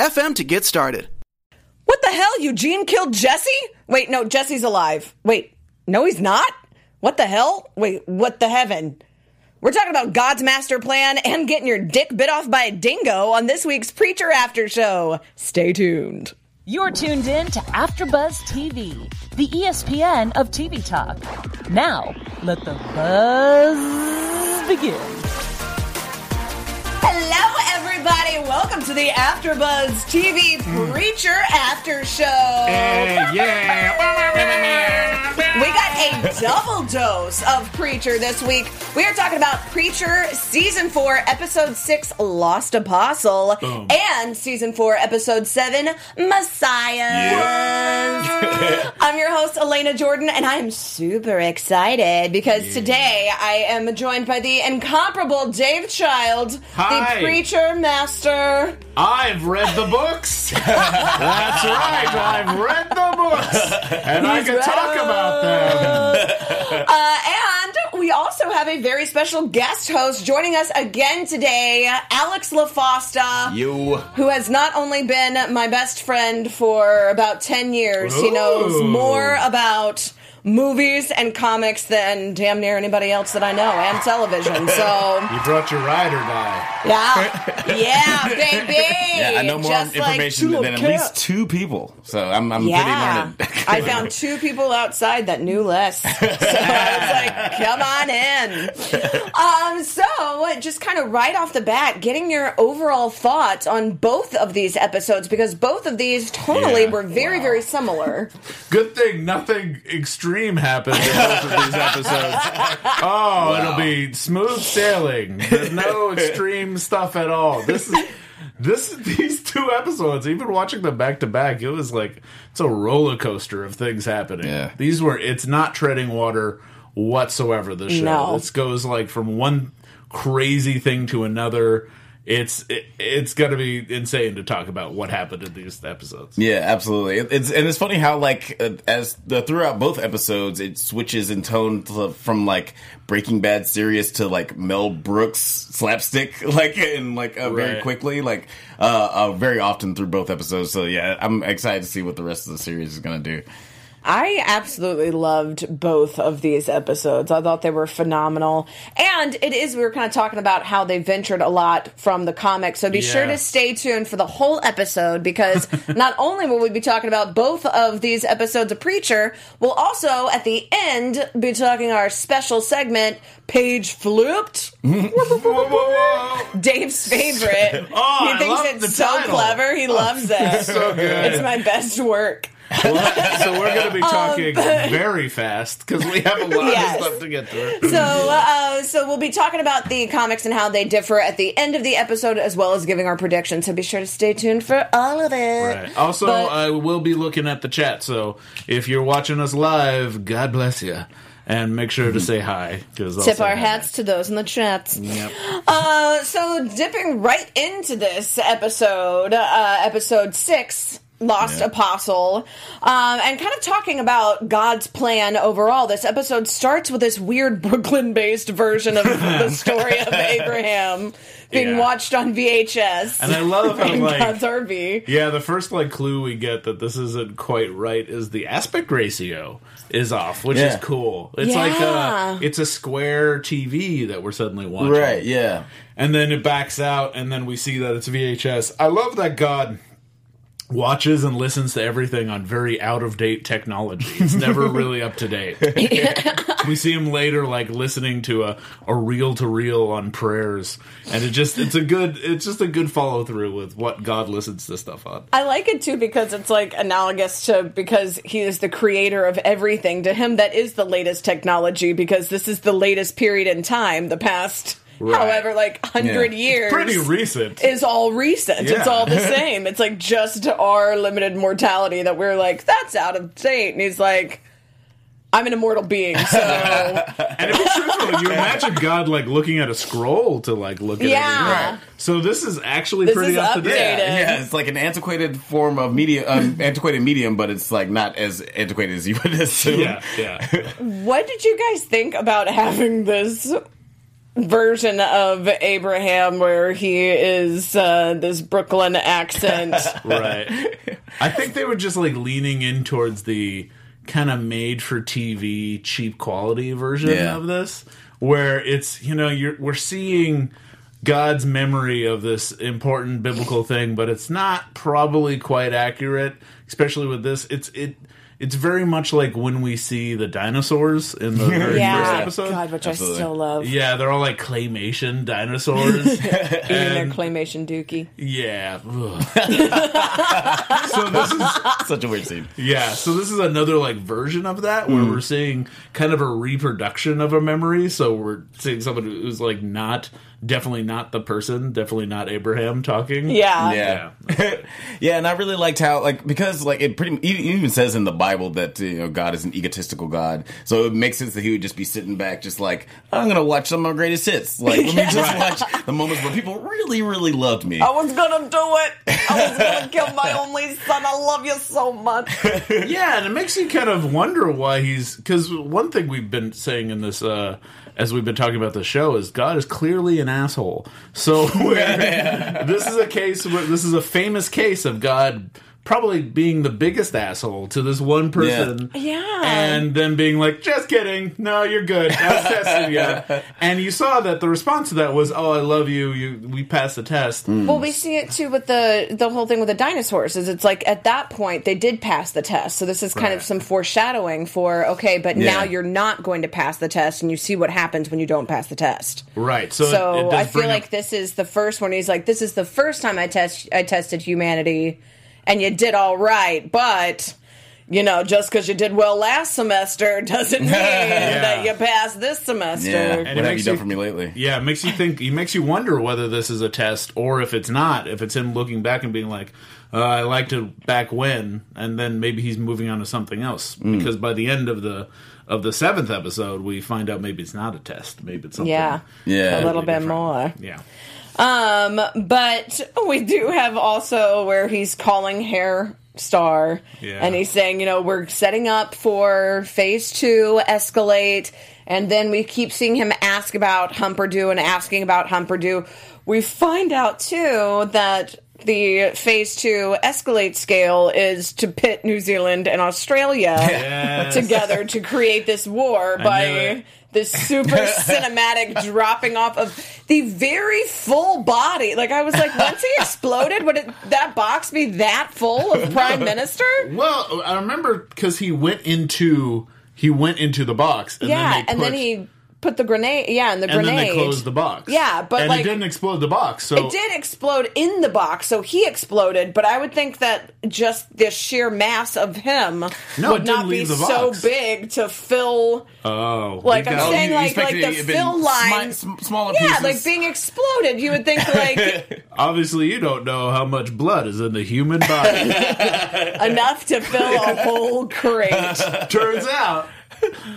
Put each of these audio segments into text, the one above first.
anchor.fm to get started. What the hell? Eugene killed Jesse? Wait, no, Jesse's alive. Wait, no, he's not? What the hell? Wait, what the heaven? We're talking about God's master plan and getting your dick bit off by a dingo on this week's Preacher After Show. Stay tuned. You're tuned in to AfterBuzz TV, the ESPN of TV talk. Now, let the buzz begin. Hello, everybody. Welcome to the AfterBuzz TV Preacher After Show. Eh, yeah! We got a double dose of Preacher this week. We are talking about Preacher Season 4, Episode 6, Lost Apostle, and Season 4, Episode 7, Messiah. I'm your host, Elena Jordan, and I am super excited because today I am joined by the incomparable Dave Child, Hi. The Preacher Master. I've read the books. That's right. I've read the books, and I can talk about them. Uh, and we also have a very special guest host joining us again today, Alex LaFosta. You. Who has not only been my best friend for about 10 years, he knows more about movies and comics than damn near anybody else that I know, and television. So, You brought your ride or die. yeah. Yeah, baby. Yeah, I know more Just information two than at least two people. So I'm, I'm Yeah, pretty learned. I found two people outside that knew less. So I was like, "Come on in." Um, so just kind of right off the bat, getting your overall thoughts on both of these episodes because both of these tonally Yeah. were very, very similar. Good thing nothing extreme happened in both of these episodes. Oh, it'll be smooth sailing. There's no extreme stuff at all. This is this these two episodes. Even watching them back to back, it was like it's a roller coaster of things happening. Yeah. These were. It's not treading water whatsoever. The show. No. This goes like from one crazy thing to another. It's it, it's gonna be insane to talk about what happened in these episodes. Yeah, absolutely. It's and it's funny how like uh, as the throughout both episodes, it switches in tone to, from like Breaking Bad serious to like Mel Brooks slapstick, like and like uh, very Right. quickly, like uh, uh, very often through both episodes. So yeah, I'm excited to see what the rest of the series is gonna do. I absolutely loved both of these episodes. I thought they were phenomenal. And it is, we were kind of talking about how they ventured a lot from the comics. So be sure to stay tuned for the whole episode because not only will we be talking about both of these episodes of Preacher, we'll also at the end be talking our special segment, Page Flipped. Dave's favorite. Oh, he thinks it's so clever. He loves it. so good. It's my best work. So we're going to be talking very fast because we have a lot Yes. of stuff to get through. So, uh, so we'll be talking about the comics and how they differ at the end of the episode, as well as giving our predictions. So be sure to stay tuned for all of it. Right. Also, But- I will be looking at the chat. So if you're watching us live, God bless you, and make sure to say hi. Because Tip our hats to those in the chat. Yep. Uh, so dipping right into this episode, uh, episode six. Lost Apostle, um, and kind of talking about God's plan overall. This episode starts with this weird Brooklyn based version of the story of Abraham being Yeah. watched on VHS. And I love how in like God's RV. yeah, the first like clue we get that this isn't quite right is the aspect ratio is off, which is cool. It's like Yeah. uh it's a square TV that we're suddenly watching. Right? Yeah. and then it backs out and then we see that it's VHS. I love that God watches and listens to everything on very out of date technology. It's never really up to date. we see him later like listening to a a reel to reel on prayers and it just it's a good it's just a good follow through with what God listens to stuff on. I like it too because it's like analogous to because he is the creator of everything. To him, that is the latest technology because this is the latest period in time, the past Right. however like hundred Yeah. years Pretty recent. is all recent. It's all the same. It's like just our limited mortality that we're like, that's out of date. And he's like, I'm an immortal being, so And if it's truthful, you imagine God like looking at a scroll to like look at Yeah. everything. So this is actually This pretty is up to date. updated. Yeah, yeah, it's like an antiquated form of media, um, antiquated medium, but it's like not as antiquated as you would assume. Yeah, yeah. what did you guys think about having this version of Abraham where he is uh, this Brooklyn accent? right. I think they were just like leaning in towards the kind of made for TV cheap quality version Yeah. of this where it's, you know, you're we're seeing God's memory of this important biblical thing, but it's not probably quite accurate, especially with this. It's it it's very much like when we see the dinosaurs in the very first episode. God, which Absolutely. I still love. Yeah, they're all like claymation dinosaurs. Eating their claymation dookie. yeah. So this is Such a weird scene. Yeah, so this is another like version of that where Mm. we're seeing kind of a reproduction of a memory. So we're seeing someone who's like not definitely not the person, definitely not Abraham talking. Yeah. Yeah. yeah, and I really liked how like because like it pretty it even says in the Bible that you know God is an egotistical God, so it makes sense that he would just be sitting back, just like I'm gonna watch some of my greatest hits. Like let me just watch the moments where people really really loved me. I was gonna do it. I was gonna kill my only son. I love you so much. Yeah, and it makes you kind of wonder why he's because one thing we've been saying in this uh as we've been talking about the show is God is clearly an asshole. So this is a case where this is a famous case of God probably being the biggest asshole to this one person. Yeah. And then being like, just kidding. No, you're good. I was testing you. And you saw that the response to that was, oh, I love you. You we passed the test. Hmm. Well, we see it too with the the whole thing with the dinosaurs. Is it's like at that point they did pass the test, so this is kind of some foreshadowing for okay, but Yeah. now you're not going to pass the test, and you see what happens when you don't pass the test. Right. So, So it, does I feel bring like up- this is the first one. He's like, this is the first time I test I tested humanity, and you did all right, but. You know, just because you did well last semester doesn't mean that you passed this semester. yeah, And what have you done you- for me lately? Yeah, it makes you think. It makes you wonder whether this is a test or if it's not. If it's him looking back and being like, uh, "I liked it back when," and then maybe he's moving on to something else. Mm. Because by the end of the of the seventh episode, we find out maybe it's not a test. Maybe it's something. Yeah, Yeah. a little bit different. more. Yeah. Um, but we do have also where he's calling Herr Starr, Yeah. and he's saying, you know, we're setting up for Phase Two escalate, and then we keep seeing him ask about Humperdoo and asking about Humperdoo. We find out too that the Phase Two escalate scale is to pit New Zealand and Australia Yes. together to create this war knew by it. this super cinematic dropping off of the very full body. Like I was like, once he exploded, would it, that box be that full of prime minister? Well, I remember because he went into he went into the box. And yeah, then they and then he put the grenade. Yeah, and the and grenade. then they closed the box. Yeah, but, and like- it didn't explode the box. So It did explode in the box, so he exploded. But I would think that just the sheer mass of him No, would didn't be so big to fill. Oh, Like, I'm got- saying, you like- like the it to have been fill line- smi- sm- smaller pieces. Yeah, pieces. like being exploded. You would think like obviously you don't know how much blood is in the human body. enough to fill a whole crate. Turns out.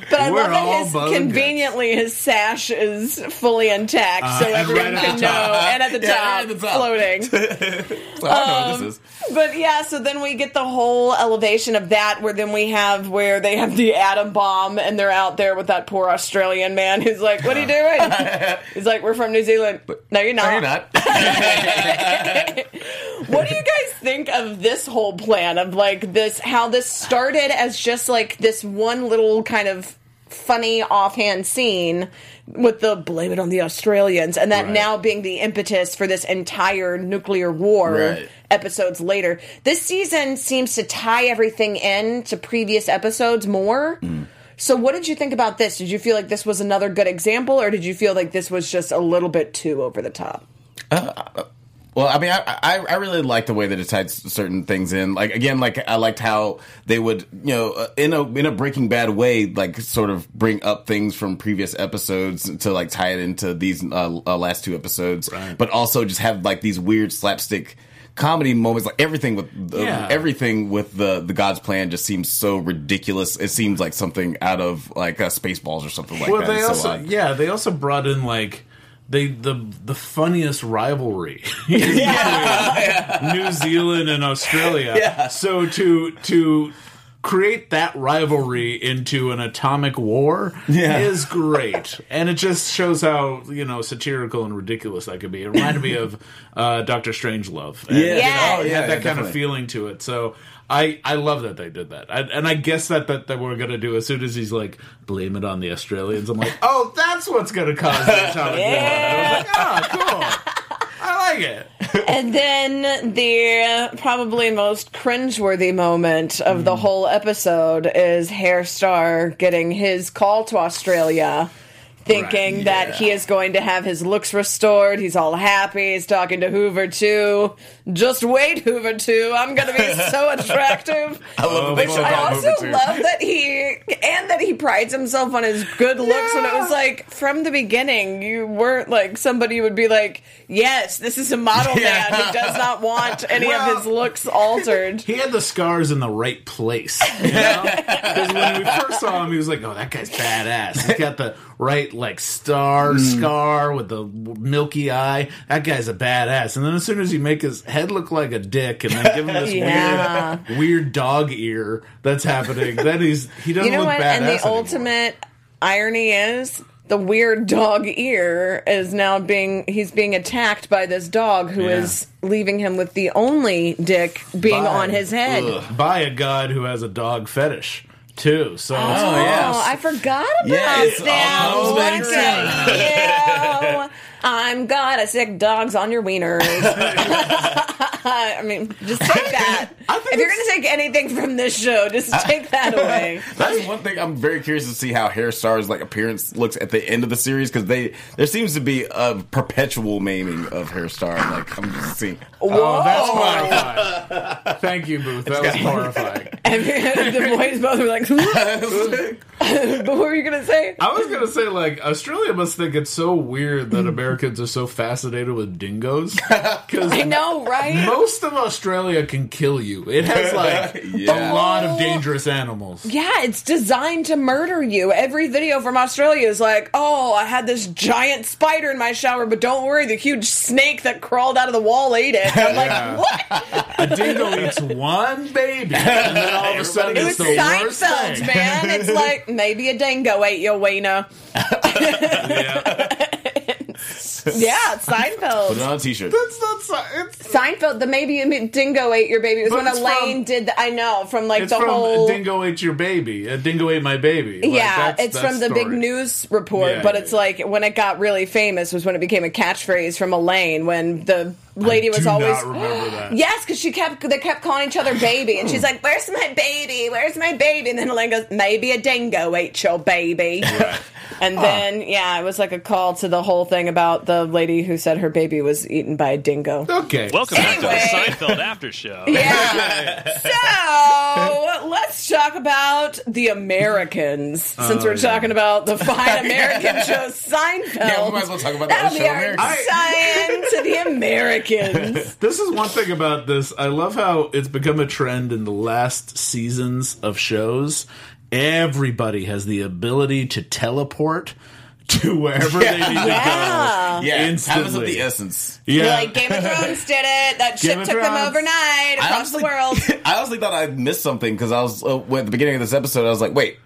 But I We're love that his conveniently his sash is fully intact, Uh, so everyone right can know, and at the Yeah, top, at the top. floating. So I know what this is. But yeah, so then we get the whole elevation of that, where then we have where they have the atom bomb, and they're out there with that poor Australian man who's like, "What are you doing?" He's like, "We're from New Zealand." No, you're not. No, you're not. What do you guys think of this whole plan of like this? How this started as just like this one little kind of funny offhand scene with the blame it on the Australians, and that Right. now being the impetus for this entire nuclear war. Right. Episodes later, this season seems to tie everything in to previous episodes more. Mm. So, what did you think about this? Did you feel like this was another good example, or did you feel like this was just a little bit too over the top? Uh, Well, I mean, I, I I really like the way that it ties certain things in. Like again, like I liked how they would, you know, uh, in a in a Breaking Bad way, like sort of bring up things from previous episodes to like tie it into these uh, uh, last two episodes, Right. but also just have like these weird slapstick comedy moments. Like everything with the, Yeah. everything with the the God's plan just seems so ridiculous. It seems like something out of like uh, Spaceballs or something like well, that. they It's also odd. yeah, they also brought in like they the the funniest rivalry between New Zealand and Australia. Yeah. So to to create that rivalry into an atomic war Yeah. is great, and it just shows how you know satirical and ridiculous that could be. It reminded me of uh, Doctor Strangelove. And, Yeah. you know, Yes. it Oh, yeah, had that kind definitely. of feeling to it. So. I, I love that they did that, I, and I guess that, that that we're gonna do as soon as he's like blame it on the Australians. I'm like, oh, that's what's gonna cause the atomic war. I was like, oh, cool. I like it. And then the probably most cringeworthy moment of Mm. the whole episode is Herr Starr getting his call to Australia. Thinking Right, that he is going to have his looks restored. He's all happy. He's talking to Hoover too. Just wait, Hoover too. I'm going to be so attractive. I love Which I also love that he and that he prides himself on his good looks. When it was like from the beginning, you weren't like somebody would be like, "Yes, this is a model Yeah. man who does not want any Well- of his looks altered." He had the scars in the right place, you know? Because when we first saw him, he was like, "Oh, that guy's badass. He's got the right like star hmm. scar with the milky eye. That guy's a badass." And then as soon as you make his head look like a dick, and then give him this Yeah. weird, weird dog ear that's happening, then he's he doesn't You know look what? badass And the anymore. ultimate irony is. The weird dog ear is now being he's being attacked by this dog who Yeah. is leaving him with the only dick being By- on his head. Ugh. by a god who has a dog fetish too. So Oh, Oh, yes. I forgot about Yeah, it's all that. comes Look back at you. I'm gonna sick dogs on your wieners. I mean, just take that. If you're gonna take anything from this show, just take that away. That's one thing I'm very curious to see how Herr Starr's like appearance looks at the end of the series because they there seems to be a perpetual maiming of Herr Starr. Like I'm just seeing. Oh, that's oh, horrifying. Thank you, Booth. That was horrifying. And the boys both were like, "But what were you gonna say?" I was gonna say, like, Australia must think it's so weird that Americans are so fascinated with dingoes. Because I know, right? most of Australia can kill you. It has like Yeah. a lot of dangerous animals. Yeah, it's designed to murder you. Every video from Australia is like, oh, I had this giant spider in my shower, but don't worry, the huge snake that crawled out of the wall ate it. And I'm like, Yeah. what? A dingo eats one baby, and then all of a sudden it's the worst Seinfeld, thing. man. It's like maybe a dingo ate your wiener. Yeah. Yeah, it's Put Seinfeld. it on a t-shirt. That's not. si- It's, Seinfeld, the maybe a dingo ate your baby. It was But when it's Elaine from- did. The, I know from like it's the from whole. Dingo ate your baby. A dingo ate my baby. Like, yeah, that's- it's that from the big story. news report, Yeah, but yeah, it's yeah. like when it got really famous was when it became a catchphrase from Elaine when the lady was do always not remember that. Yes, because she kept they kept calling each other baby, and she's like, "Where's my baby? Where's my baby?" And then Elaine goes, "Maybe a dingo ate your baby." And then yeah, it was like a call to the whole thing about the lady who said her baby was eaten by a dingo. Okay. Welcome back to the Anyway. Seinfeld After Show. Yeah. so let's talk about the Americans, oh, since we're talking about the fine American show Seinfeld. Yeah, we might as well talk about the That'll show be our Americans. to the Americans. This is one thing about this. I love how it's become a trend in the last seasons of shows. Everybody has the ability to teleport to wherever they need to Yeah. go. Yeah, have us of instantly. the essence. Yeah. Like Game of Thrones did it. That ship of took them overnight I across the world. I honestly thought I missed something because I was uh, at the beginning of this episode. I was like, "Wait,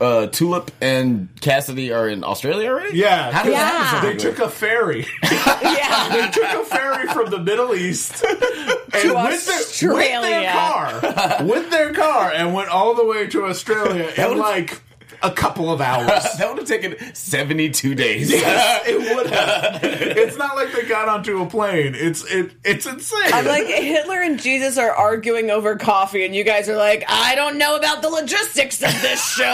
uh, Tulip and Cassidy are in Australia already? yeah. how did Yeah. that happen? They took a ferry. yeah. they took a ferry from the Middle East and with their, with their car, with their car, and went all the way to Australia in like a couple of hours. that would have taken seventy-two days. Yes, it would have. It's not like they got onto a plane. It's it. It's insane. I'm like Hitler and Jesus are arguing over coffee, and you guys are like, I don't know about the logistics of this show.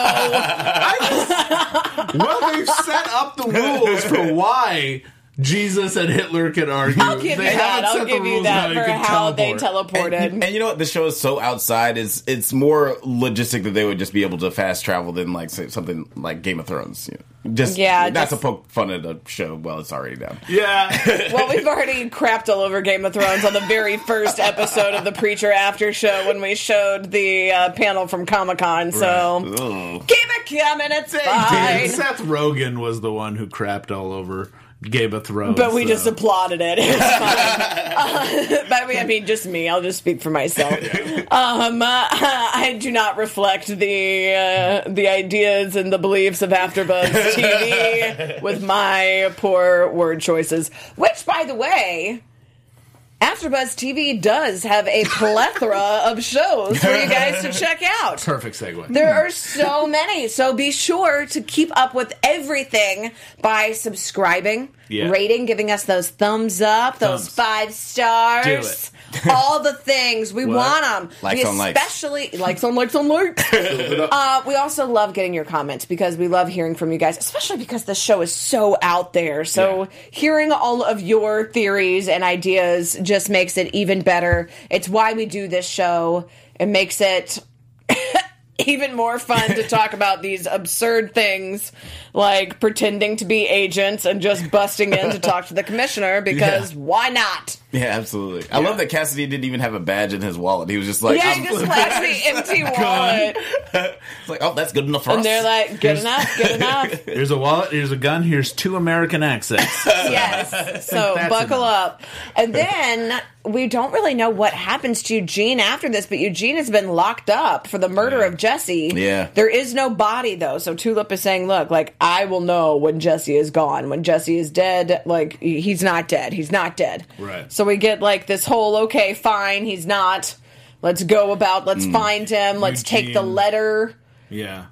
well, they've set up the rules for why Jesus and Hitler can argue. I'll give They you that. haven't I'll give you rules that you for can how they teleported. And, and you know what? The show is so outside. It's it's more logistic that they would just be able to fast travel than like say, something like Game of Thrones. You know? Just Yeah, not just- to poke fun at a show. Well, it's already done. Yeah. well, we've already crapped all over Game of Thrones on the very first episode of the Preacher After Show when we showed the uh, panel from Comic Con. So Ugh. keep it coming, it's fine. Seth Rogen was the one who crapped all over Game of Thrones. But we so- just applauded it. It. Uh, but I mean, just me. I'll just speak for myself. Um, uh, I do not reflect the uh, the ideas and the beliefs of AfterBuzz TV with my poor word choices. Which, by the way. AfterBuzz TV does have a plethora of shows for you guys to check out. perfect segue. There are so many. So be sure to keep up with everything by subscribing, Yeah. rating, giving us those thumbs up, those Thumbs. five stars. All the things. We want them. Likes on likes. Especially likes on likes on likes. uh, we also love getting your comments because we love hearing from you guys, especially because the show is so out there. So Yeah. hearing all of your theories and ideas just makes it even better. It's why we do this show. It makes it even more fun to talk about these absurd things like pretending to be agents and just busting in to talk to the commissioner because Yeah. why not? Yeah, absolutely. I love that Cassidy didn't even have a badge in his wallet. He was just like, yeah, I'm- he just flashed the empty wallet. it's like, oh, that's good enough for And us. they're like, good enough, good enough. Here's a wallet. Here's a gun. Here's two American accents. yes. So buckle enough. up. And then we don't really know what happens to Eugene after this, but Eugene has been locked up for the murder of Jesse. Yeah. There is no body though. So Tulip is saying, look, like I will know when Jesse is gone. When Jesse is dead, like he's not dead. He's not dead. Right. So we get like this whole okay, fine, he's not. Let's go about let's mm. find him. Let's take the letter. yeah.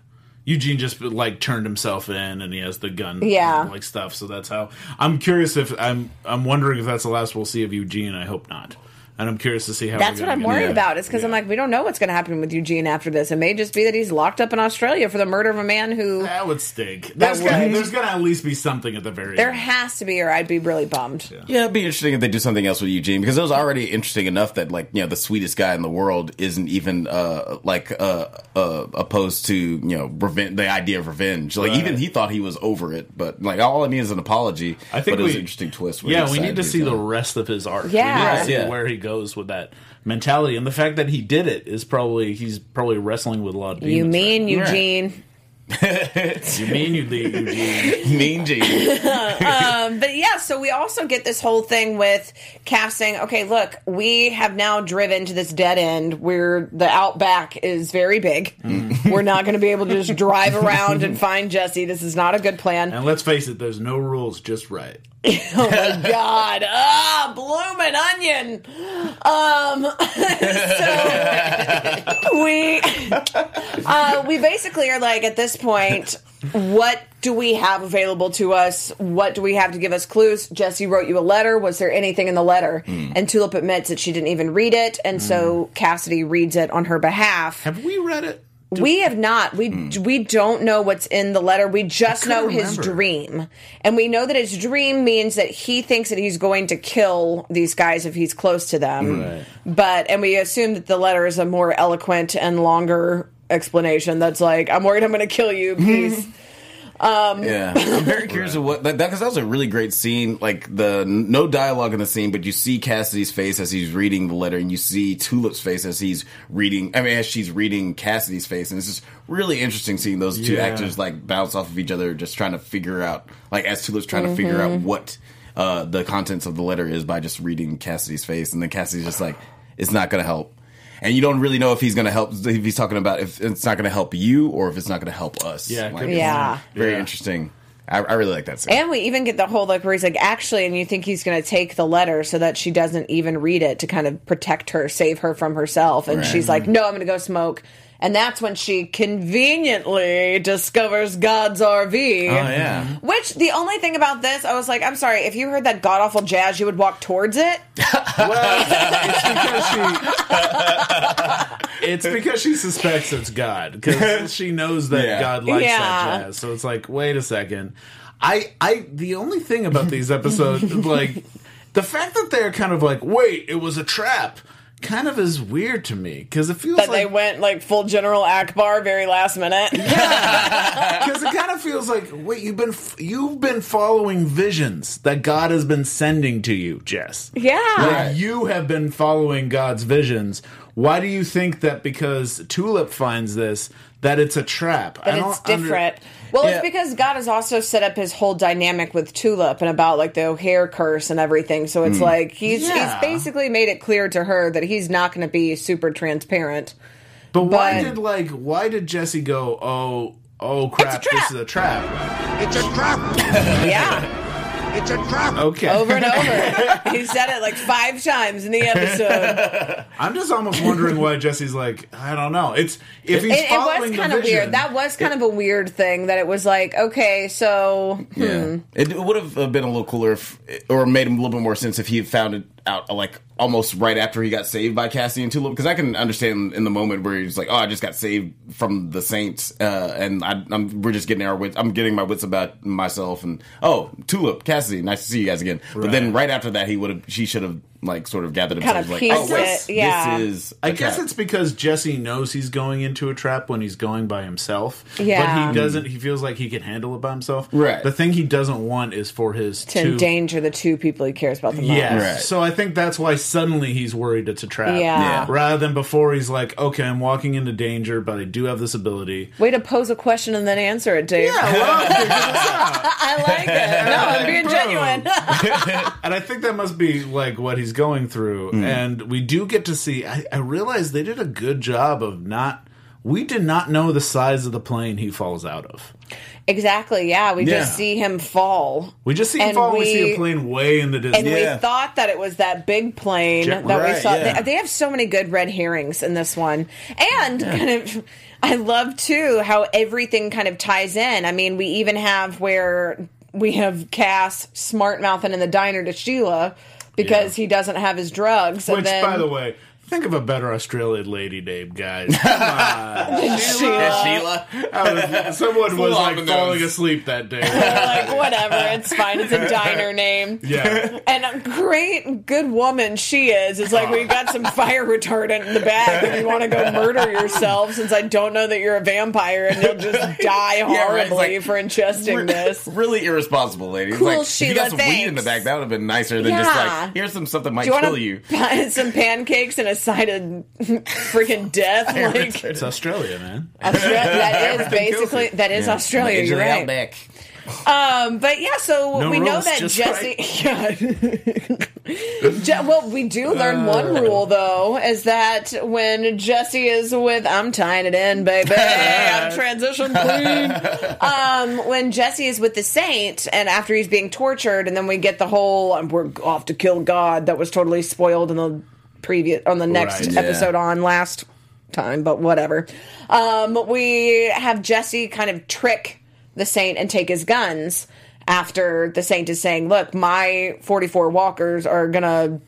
Eugene just like turned himself in, and he has the gun, Yeah. like stuff. So that's how. I'm curious if I'm. I'm wondering if that's the last we'll see of Eugene. I hope not. And I'm curious to see how. That's what I'm worried about. Is because I'm like, we don't know what's going to happen with Eugene after this. It may just be that he's locked up in Australia for the murder of a man who That would stink. There's would. gonna, there's gonna at least be something at the very there end. has to be, or I'd be really bummed. Yeah, it'd be interesting if they do something else with Eugene because it was already interesting enough that like you know the sweetest guy in the world isn't even uh like uh, uh opposed to you know revenge the idea of revenge. Like Right. even he thought he was over it, but like all I need is an apology. I think but it was an interesting twist. Yeah, we need to he's see the rest of his arc. Yeah. we need to see yeah. where he goes with that mentality, and the fact that he did it is probably he's probably wrestling with a lot of demons. You mean right Eugene? now. you mean you leave Eugene? mean Gene. Um, but yeah, so we also get this whole thing with casting. Okay, look, we have now driven to this dead end where the outback is very big. Mm-hmm. We're not going to be able to just drive around and find Jesse. This is not a good plan. And let's face it, there's no rules, just right. Oh my god! Ah, bloomin' onion. Um, so we uh, we basically are like at this point, what do we have available to us? What do we have to give us clues? Jesse wrote you a letter. Was there anything in the letter? And Tulip admits that she didn't even read it, and so Cassidy reads it on her behalf. Have we read it? We have not. We we don't know what's in the letter. We just know his dream, and we know that his dream means that he thinks that he's going to kill these guys if he's close to them. Right. But and we assume that the letter is a more eloquent and longer explanation. That's like, I'm worried I'm going to kill you. Please. Yeah, I'm very curious of what that because that was a really great scene. Like the no dialogue in the scene, but you see Cassidy's face as he's reading the letter, and you see Tulip's face as he's reading. I mean, as she's reading Cassidy's face, and it's just really interesting seeing those two Yeah. actors like bounce off of each other, just trying to figure out, like as Tulip's trying to figure out what uh, the contents of the letter is by just reading Cassidy's face, and then Cassidy's just like, "It's not going to help." And you don't really know if he's going to help. If he's talking about if it's not going to help you or if it's not going to help us. Yeah, Like, could be it's Yeah. very Yeah. interesting. I, I really like that scene. And we even get the whole like where he's like, actually, and you think he's going to take the letter so that she doesn't even read it to kind of protect her, save her from herself. And Right. she's like, no, I'm going to go smoke. And that's when she conveniently discovers God's RV. oh yeah, mm-hmm. Which the only thing about this, I was like, I'm sorry, if you heard that god awful jazz, you would walk towards it. Well, it's because she It's because she suspects it's God because she knows that Yeah. God likes Yeah. that jazz. So it's like, wait a second. I I the only thing about these episodes like the fact that they're kind of like wait it was a trap kind of is weird to me because it feels That like they went like full General Ackbar very last minute. because it kind of feels like wait you've been f- you've been following visions that God has been sending to you Jess yeah. like you have been following God's visions why do you think that because Tulip finds this that it's a trap But I don't it's different. well, Yeah. it's because God has also set up his whole dynamic with Tulip and about like the O'Hare curse and everything. So it's hmm. like he's Yeah. he's basically made it clear to her that he's not going to be super transparent. But why But- did like why did Jesse go? Oh, oh crap! trap." This is a trap. It's a trap! Yeah, It's a trap! Okay, over and over. he said it like five times in the episode. I'm just almost wondering why Jesse's like I don't know. It's if he's It, it following was the kind of vision- weird. That was kind of a weird thing. That it was like, okay, so Yeah, it would have uh, been a little cooler, if, or made him a little bit more sense if he had found it out like almost right after he got saved by Cassie and Tulip. Because I can understand in the moment where he's like, "Oh, I just got saved from the Saints, uh, and I, I'm we're just getting our wits. I'm getting my wits about myself." And oh, Tulip, Cassie, nice to see you guys again. But then right after that, he would have, she should have like sort of gathered Kind himself, of like, "Oh, pieced wait, it, yeah. this is." I a guess trap." it's because Jesse knows he's going into a trap when he's going by himself. Yeah. But he doesn't. He feels like he can handle it by himself. Right. The thing he doesn't want is for his to two. endanger the two people he cares about the most. Yeah. Right. So I think that's why suddenly he's worried it's a trap. Yeah. Yeah. Rather than before he's like, okay, I'm walking into danger, but I do have this ability. Way to pose a question and then answer it, Dave. Yeah. I like it. No, I'm being Bro. genuine. and I think that must be like what he's going through. Hmm. And we do get to see. I, I realize they did a good job of not. We did not know the size of the plane he falls out of. exactly. Yeah, we Yeah. just see him fall. We just see him And fall. and We, see a plane way in the distance. And Yeah. we thought that it was that big plane Ja- that we saw. yeah. They, they have so many good red herrings in this one. And kind of, I love too how everything kind of ties in. I mean, we even have where we have Cass smart mouthing in the diner to Sheila because Yeah. he doesn't have his drugs. Which, and then, by the way, think of a better Australian lady name, guys. Come on. Sheila. Sheila. I was- someone was like on falling nose. asleep that day. like whatever, it's fine. It's a diner name. yeah. And a great, good woman she is. It's like we've got some fire retardant in the bag if you want to go murder yourself. Since I don't know that you're a vampire and you'll just die right, it's horribly like- for ingesting this. Really irresponsible, lady. Cool, like, if Sheila, you got some weed in the thanks. back, that would have been nicer than just like, here's some stuff that might Do you kill you. to some pancakes and a side of freaking death? Like It's Australia, man. Australia, that is basically you. that is Australia. You're of the right. outback. Um, but yeah, so No we know that just Jesse. Yeah. Je- well, we do learn one rule though, is that when Jesse is with, I'm tying it in, baby. I'm transition queen. Um, when Jesse is with the saint, and after he's being tortured, and then we get the whole "we're off to kill God" that was totally spoiled in the previous on the next Right. Yeah. episode on last time, but whatever. Um, we have Jesse kind of trick the saint and take his guns after the saint is saying, "Look, my 44 walkers are going to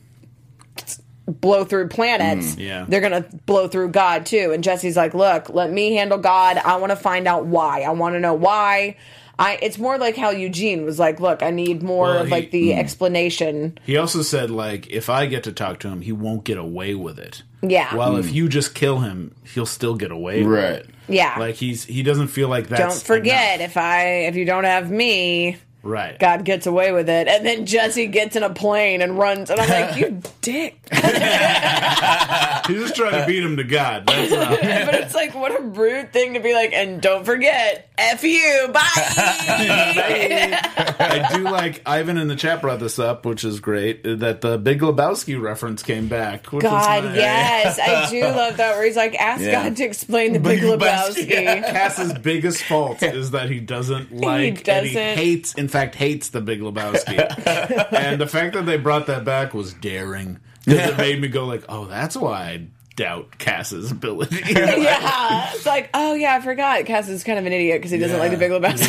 blow through planets. yeah. They're going to blow through God too." And Jesse's like, "Look, let me handle God. I want to find out why. I want to know why." I, it's more like how Eugene was like, "Look, I need more Well, of he- like the mm. explanation." He also said, like, if I get to talk to him, he won't get away with it. Yeah. Well, if mm. you just kill him, he'll still get away with Right. it. Yeah. Like he's he doesn't feel like that. Don't forget, enough. if I if you don't have me, Right. God gets away with it. And then Jesse gets in a plane and runs. And I'm like, you dick. He's just trying to beat him to God. That's but it's like, what a rude thing to be like, and don't forget, F you. Bye. I do like Ivan in the chat brought this up, which is great. That the Big Lebowski reference came back. Which God, nice. yes. I do love that where he's like, ask Yeah. God to explain the Big Lebowski. Cass's biggest fault is that he doesn't like and he doesn't. hates, in fact, hates the Big Lebowski. and the fact that they brought that back was daring because it made me go like, "Oh, that's why I doubt Cass's ability." Yeah. It's like, oh, yeah, I forgot. Cass is kind of an idiot because he doesn't like the Big Lebowski.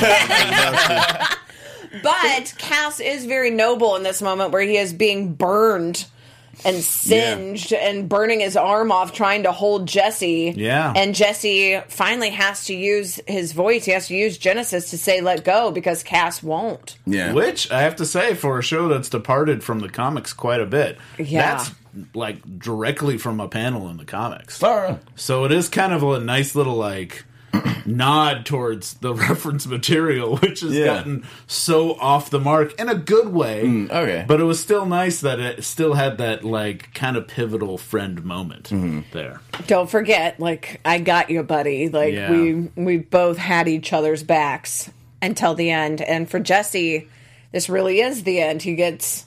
But Cass is very noble in this moment where he is being burned and singed and burning his arm off trying to hold Jesse. Yeah. And Jesse finally has to use his voice. He has to use Genesis to say let go because Cass won't. Yeah. Which I have to say, for a show that's departed from the comics quite a bit, Yeah. that's like directly from a panel in the comics. Alright. So it is kind of a nice little like nod towards the reference material, which has Yeah. gotten so off the mark in a good way. Mm, okay. But it was still nice that it still had that like kind of pivotal friend moment Mm-hmm. there. Don't forget, like I got you, buddy. Like Yeah. we we both had each other's backs until the end. And for Jesse, this really is the end. He gets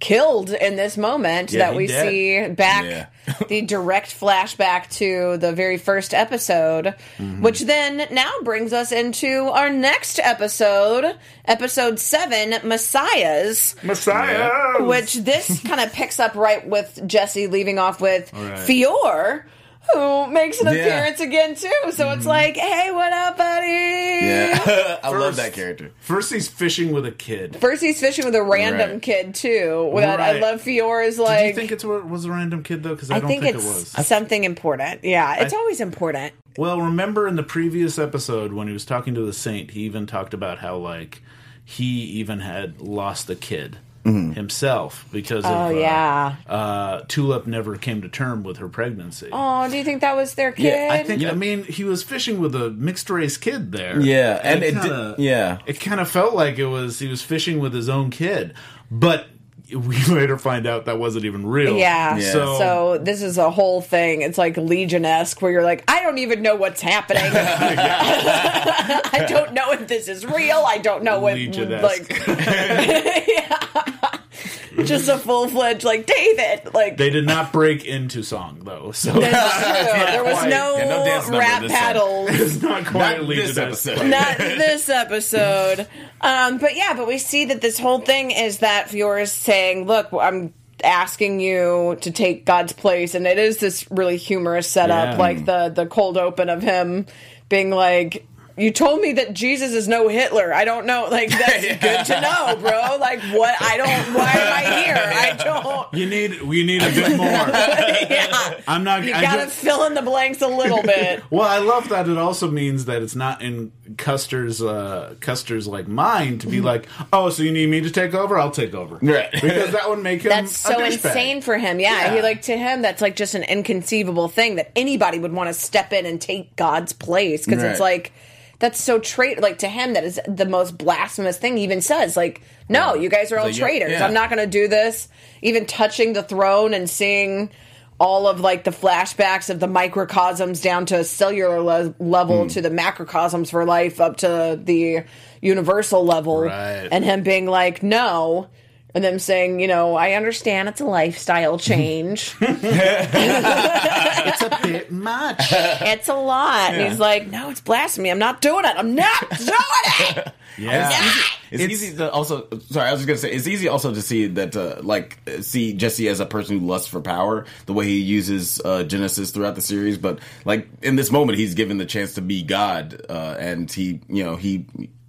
killed in this moment Yeah, that we dead. see back Yeah. the direct flashback to the very first episode, Mm-hmm. which then now brings us into our next episode, episode seven, Messiahs. Messiah. Which this kind of picks up right with Jesse leaving off with right. Fiore, who makes an Yeah. appearance again too. So it's mm-hmm. like, hey, what up, buddy? Yeah. I love that character. First, he's fishing with a kid. First, he's fishing with a random Right. kid too. But I love Fiore is Did like. you think it was a random kid though? Because I, I don't think, think, it's it was. something important. Yeah, it's I- always important. Well, remember in the previous episode when he was talking to the saint, he even talked about how like he even had lost a kid himself because Oh, of uh, yeah. uh, Tulip never came to term with her pregnancy. Oh, do you think that was their kid? Yeah, I think I mean he was fishing with a mixed race kid there. Yeah, and it did- kinda, yeah. it kind of felt like it was he was fishing with his own kid, but we later find out that wasn't even real. Yeah. Yeah. So, So this is a whole thing. It's like Legion esque, where you're like, I don't even know what's happening. I don't know if this is real. I don't know what Legion-esque. like. Yeah. Just a full fledged like David. Like they did not break into song though, so that's true. There was quite. no, Yeah, no dance number rap this time. paddles. it's not quite Not Legion this episode. not this episode. Um, but yeah, but we see that this whole thing is that Fiore is saying, "Look, I'm asking you to take God's place," and it is this really humorous setup, Yeah. like the the cold open of him being like. You told me that Jesus is no Hitler. I don't know. Like that's good to know, bro. Like what? I don't. Why am I here? I don't. You need we need a bit more. yeah. I'm not. You I gotta don't- fill in the blanks a little bit. well, I love that. It also means that it's not in Custer's uh, Custer's like mind to Mm-hmm. be like, oh, so you need me to take over? I'll take over, Right. Because that would make him. That's a so douchebag. insane for him. Yeah. Yeah. He like to him that's like just an inconceivable thing that anybody would want to step in and take God's place because it's like that's so trait like to him that is the most blasphemous thing he even says like no you guys are all traitors yeah. i'm not going to do this even touching the throne and seeing all of like the flashbacks of the microcosms down to a cellular le- level Hmm. to the macrocosms for life up to the universal level Right. and him being like no and them saying you know i understand it's a lifestyle change It's a bit much. it's a lot and he's like no it's blasphemy i'm not doing it i'm not doing it Yeah. It's, easy to also. Sorry, I was just gonna say it's easy also to see that uh, like uh, see Jesse as a person who lusts for power, the way he uses uh, Genesis throughout the series. But like in this moment, he's given the chance to be God, uh, and he you know he.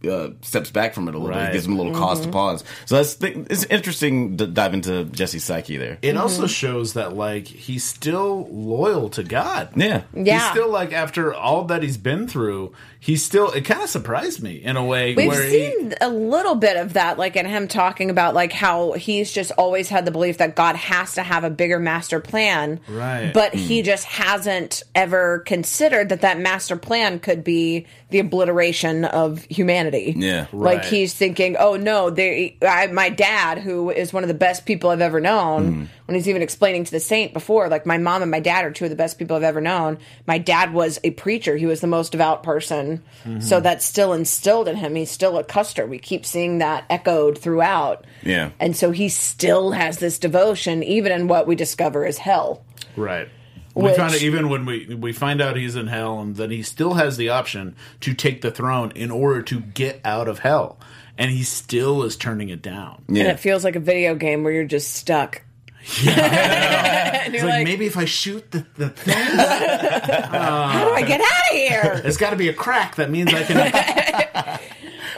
Uh, steps back from it a little bit. Right. It gives him a little cause to mm-hmm. pause. So that's th- it's interesting to dive into Jesse's psyche there. It mm-hmm. also shows that like he's still loyal to God. Yeah. Yeah. He's still like after all that he's been through, he's still it kind of surprised me in a way We've where seen a little bit of that, like in him talking about like how he's just always had the belief that God has to have a bigger master plan, Right. But he mm. just hasn't ever considered that that master plan could be the obliteration of humanity. Yeah. like he's thinking, oh no, they, I, my dad, who is one of the best people I've ever known, mm-hmm. when he's even explaining to the saint before, like my mom and my dad are two of the best people I've ever known. My dad was a preacher; he was the most devout person, mm-hmm. so that's still instilled in him. He's still a Custer. We keep seeing that echoed throughout. Yeah. and so he still has this devotion, even in what we discover is hell. Right. We Which- found it even when we we find out he's in hell and that he still has the option to take the throne in order to get out of hell. And he still is turning it down. And it feels like a video game where you're just stuck. and It's like, like, maybe if I shoot the, the thing, how do I get out of here? there's got to be a crack. That means I can.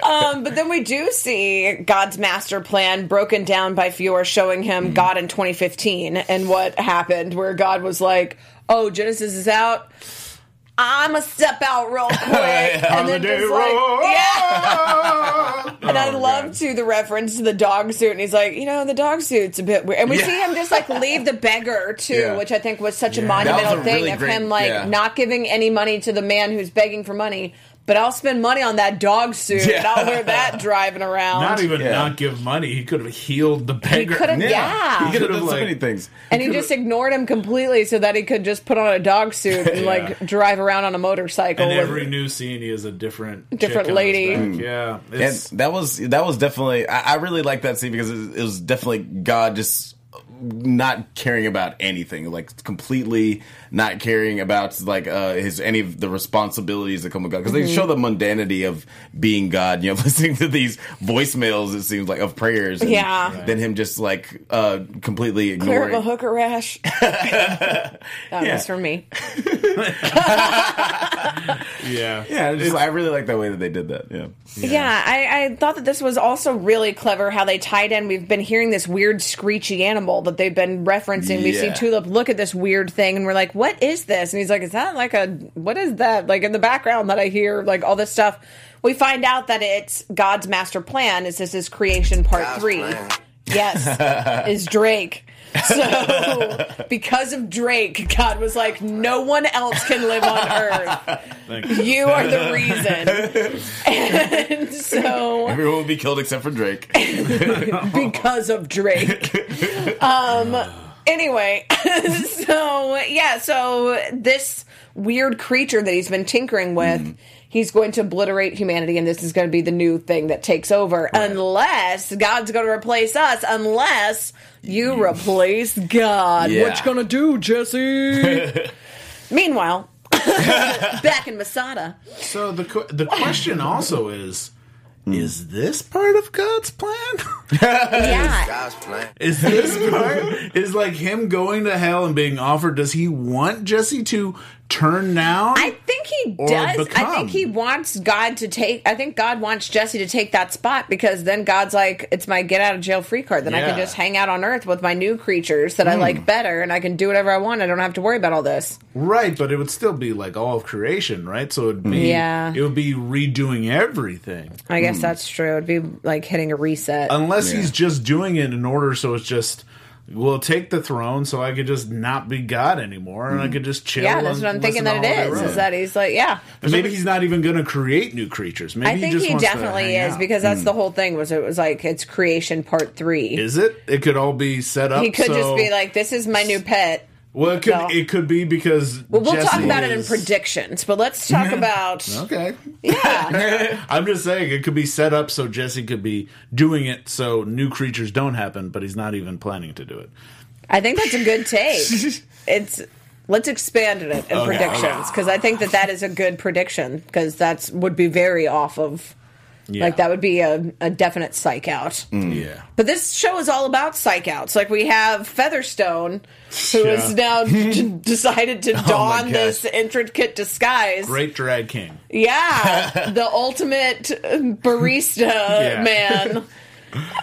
um, but then we do see God's master plan broken down by Fiore, showing him God in 2015 and what happened, where God was like, "Oh, Genesis is out." I'm gonna step out real quick, and then just like, yeah. And I Oh, love God. to the reference to the dog suit, and he's like, you know, the dog suit's a bit weird. And we Yeah. see him just like leave the beggar too, Yeah. which I think was such a monumental a thing really of great- him like yeah. not giving any money to the man who's begging for money. But I'll spend money on that dog suit, and I'll wear that driving around. Not even Yeah. not give money. He could have healed the beggar. could have- Yeah. He could have Could've, done so many things. and he just ignored him completely so that he could just put on a dog suit and Yeah. like drive around on a motorcycle. And every new scene, he is a different, Different chick on his lady. back. Mm. Yeah, And that was that was definitely I, I really like that scene because it, it was definitely God just not caring about anything, like completely not caring about like uh, his any of the responsibilities that come with God because Mm-hmm. they show the mundanity of being God. You know, listening to these voicemails, it seems like of prayers. And Yeah. Then him just like uh, completely Clear up ignoring. a hooker rash. that Yeah. was for me. yeah, Yeah, just, I really like that way that they did that. Yeah. Yeah, I, I thought that this was also really clever how they tied in. We've been hearing this weird screechy animal that they've been referencing. We see Yeah. Tulip look at this weird thing and we're like, what is this? And he's like, is that like a, what is that? Like in the background that I hear, like all this stuff. We find out that it's God's master plan. Is this is creation part three? Yes, is Drake. So, because of Drake, God was like, no one else can live on Earth. You. You are the reason. And so, Everyone will be killed except for Drake. because of Drake. Um. Anyway, so yeah, so this weird creature that he's been tinkering with, he's going to obliterate humanity, and this is going to be the new thing that takes over, unless God's going to replace us, unless you replace God. Yeah. What you gonna do, Jesse? Meanwhile, back in Masada. So the the question also is: Is this part of God's plan? Yeah. God's plan. Is this part is like him going to hell and being offered? Does he want Jesse to turn down? I think he Or does. I think he wants God to take. I think God wants Jesse to take that spot because then God's like, it's my get out of jail free card. Then I can Hmm. just hang out on Earth with my new creatures that I like better, and I can do whatever I want. I don't have to worry about all this. right, but it would still be like all of creation, right? So it'd be Yeah. it would be redoing everything. I guess that's true. It'd be like hitting a reset. Unless he's just doing it in order so it's just we'll take the throne so I could just not be God anymore and I could just chill. yeah, that's what I'm thinking that it is. is. That he's like, yeah. And maybe he's not even going to create new creatures. Maybe I think he wants definitely is out. because that's hmm. the whole thing. Was it was like it's creation part three. Is it? It could all be set up. he could just be like, "This is my new pet." Well, it could. No. It could be because. Well, we'll talk Jesse about it in predictions, but let's talk about Okay. yeah. I'm just saying it could be set up so Jesse could be doing it so new creatures don't happen, but he's not even planning to do it. I think that's a good take. it's let's expand it in Okay, predictions because I think that that is a good prediction because that's would be very off of Yeah. like that would be a, a definite psych out. Mm. Yeah. But this show is all about psych outs. Like we have Featherstone, who has now d- decided to oh don gosh. this intricate disguise. Great drag king. Yeah, the ultimate barista Yeah. man.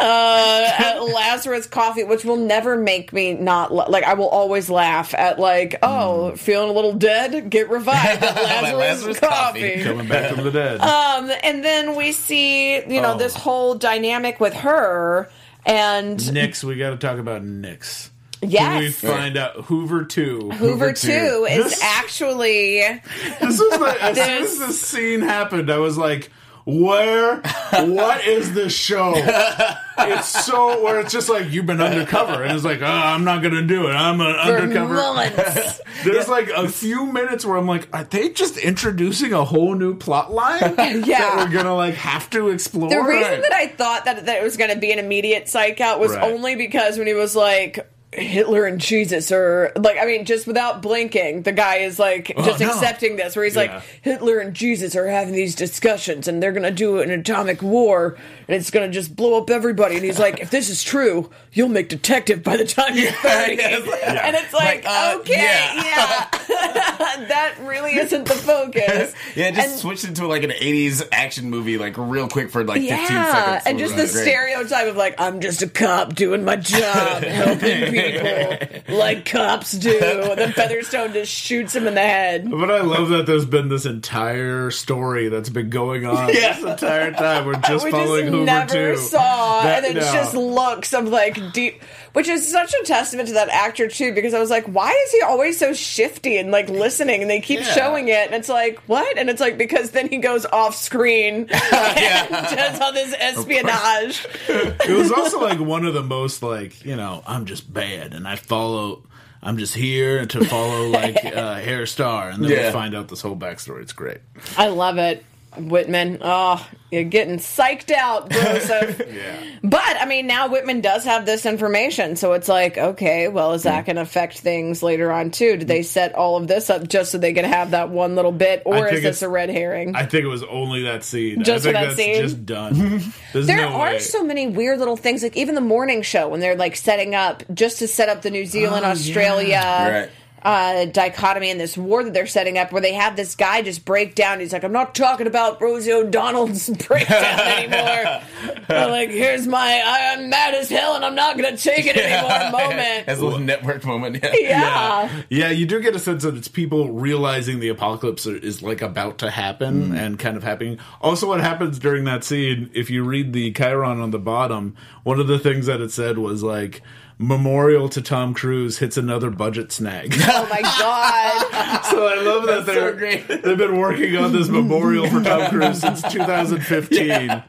Uh, at Lazarus Coffee, which will never make me not la- like. I will always laugh at like, oh, feeling a little dead, get revived at Lazarus, Lazarus Coffee. Coffee. Coming back from the dead. Um, and then we see, you know, Oh. this whole dynamic with her, and Nyx, we got to talk about Nyx. yes, We find out Hoover 2. Hoover Two is This- actually This was the, as soon as This- this scene happened, I was like, where? What is this show? It's so where it's just like you've been undercover, and it's like, oh, I'm not gonna do it. I'm an for undercover. There's like a few minutes where I'm like, are they just introducing a whole new plot line that we're gonna like have to explore? The reason that I thought that, that it was going to be an immediate psych out was Right. only because when he was like Hitler and Jesus, or like I mean, just without blinking, the guy is like just Oh, no. accepting this, where he's Yeah. like Hitler and Jesus are having these discussions, and they're going to do an atomic war, and it's going to just blow up everybody. And he's like, if this is true, you'll make detective by the time you're thirty. yes. And it's like, Like, uh, okay, yeah. yeah, that really isn't the focus. Yeah, it just And- switched into like an '80s action movie, like real quick for like 15 Yeah, seconds. and just the great. stereotype of like I'm just a cop doing my job, helping people like cops do. Then Featherstone just shoots him in the head. But I love that there's been this entire story that's been going on this entire time. We're just we following just Hoover never too. saw, That- and it's no. just looks of like deep, which is such a testament to that actor too. Because I was like, why is he always so shifty and like listening? And they keep Yeah. showing it, and it's like, what? And it's like because then he goes off screen and does all this espionage. It was also like one of the most like you know I'm just bad and I follow. I'm just here to follow like uh, Herr Starr, and then Yeah. we find out this whole backstory. It's great. I love it. Whitman, oh, you're getting psyched out, Joseph. Yeah. But I mean, now Whitman does have this information, so it's like, okay, well, is Hmm. that going to affect things later on too? Did they set all of this up just so they can have that one little bit, or is this a red herring? I think it was only that scene. Just I for that that's scene? just done. There's there no are way. so many weird little things, like even the morning show when they're like setting up just to set up the New Zealand Oh, Australia Right. Uh, dichotomy and this war that they're setting up, where they have this guy just break down. He's like, "I'm not talking about Rosie O'Donnell's breakdown anymore. Like, here's my I'm mad as hell and I'm not gonna take it anymore moment." As a little network moment. Yeah. yeah. Yeah, you do get a sense that it's people realizing the apocalypse is like about to happen and kind of happening. Also, what happens during that scene, if you read the Chiron on the bottom, one of the things that it said was like, Memorial to Tom Cruise hits another budget snag. Oh my god. so I love that so they're, great. they've been working on this memorial for Tom Cruise since 2015.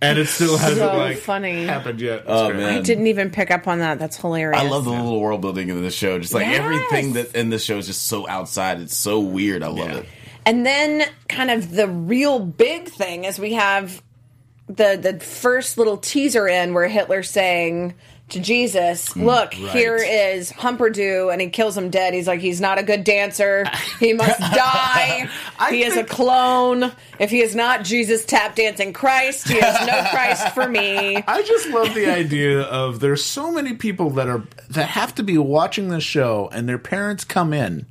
And it still hasn't So like funny. happened yet. Oh, it's Oh, great. man. I didn't even pick up on that. That's hilarious. I love the little world building in this show. Just like Yes. everything that in this show is just so outside. It's so weird. I love Yeah. it. And then kind of the real big thing is we have the the first little teaser in where Hitler's saying to Jesus, mm, "Look, right. here is Humperdoo," and he kills him dead. He's like, "He's not a good dancer. He must die. he is a clone. If he is not Jesus tap dancing Christ, he is no Christ for me." I just love the idea of there's so many people that are that have to be watching the show and their parents come in.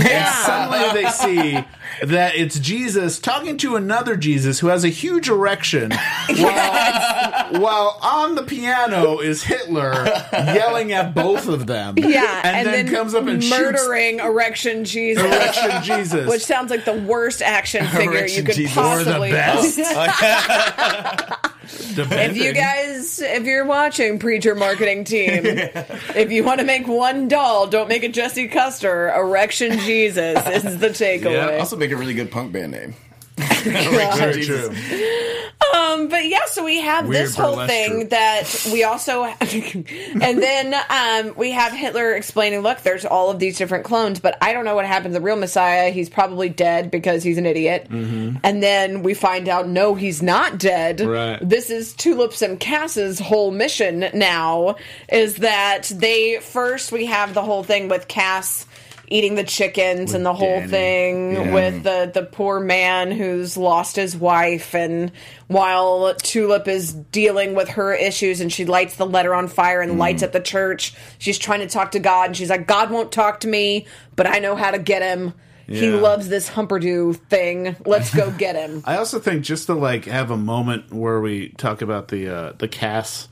And suddenly they see that it's Jesus talking to another Jesus who has a huge erection while, while on the piano is Hitler yelling at both of them. Yeah, And, then, comes up and murdering erection Jesus. erection Jesus. Which sounds like the worst action figure you could Jesus. or the possibly best. If you guys, if you're watching Preacher Marketing Team, if you want to make one doll, don't make it Jesse Custer. Erection Jesus is the takeaway. Also, make a really good punk band name. Very Jesus. true. Um, but yeah, so we have Weird this whole thing troupe. that we also, and then um, we have Hitler explaining, look, there's all of these different clones, but I don't know what happened to the real Messiah. He's probably dead because he's an idiot. Mm-hmm. And then we find out, no, he's not dead. Right. This is Tulips and Cass's whole mission now is that they first we have the whole thing with Cass eating the chickens and the whole Danny. thing Yeah. with the the poor man who's lost his wife. And while Tulip is dealing with her issues and she lights the letter on fire and lights up the church she's trying to talk to God and she's like God won't talk to me but I know how to get him. He loves this Humperdoo thing. Let's go get him. I also think just to like have a moment where we talk about the uh, the Cass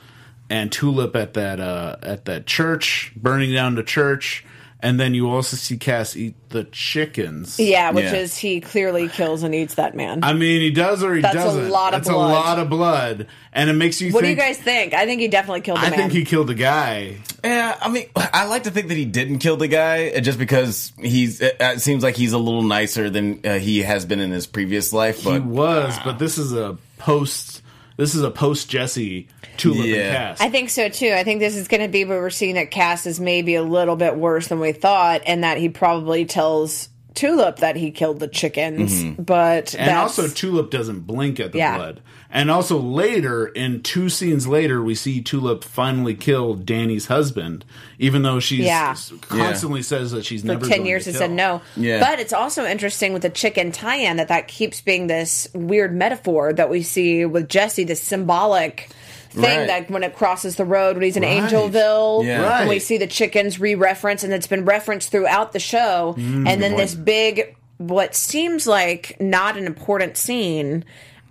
and Tulip at that uh, at that church burning down the church, and then you also see Cass eat the chickens. yeah which Yeah. is he clearly kills and eats that man I mean, he does or he That's a doesn't. lot of That's blood. a lot of blood, and it makes you. what think, do you guys think I think he definitely killed the I man think he killed the guy. Yeah, I mean, I like to think that he didn't kill the guy uh, just because he's. It, it seems like he's a little nicer than uh, he has been in his previous life. But He But was, but this is a post. This is a post Jesse Tulip Yeah. and Cass. I think so too. I think this is going to be where we're seeing that Cass is maybe a little bit worse than we thought, and that he probably tells Tulip that he killed the chickens. But Mm-hmm. and that's, also Tulip doesn't blink at the Yeah. blood. And also later, in two scenes later, we see Tulip finally kill Danny's husband, even though she's Yeah. constantly says that she's for never ten going years to has kill. said no. Yeah. But it's also interesting with the chicken tie-in that that keeps being this weird metaphor that we see with Jesse, this symbolic. Thing Right. that when it crosses the road when he's in Right. Angelville, Yeah. and we see the chickens re-reference, and it's been referenced throughout the show. Mm, and then this big what seems like not an important scene.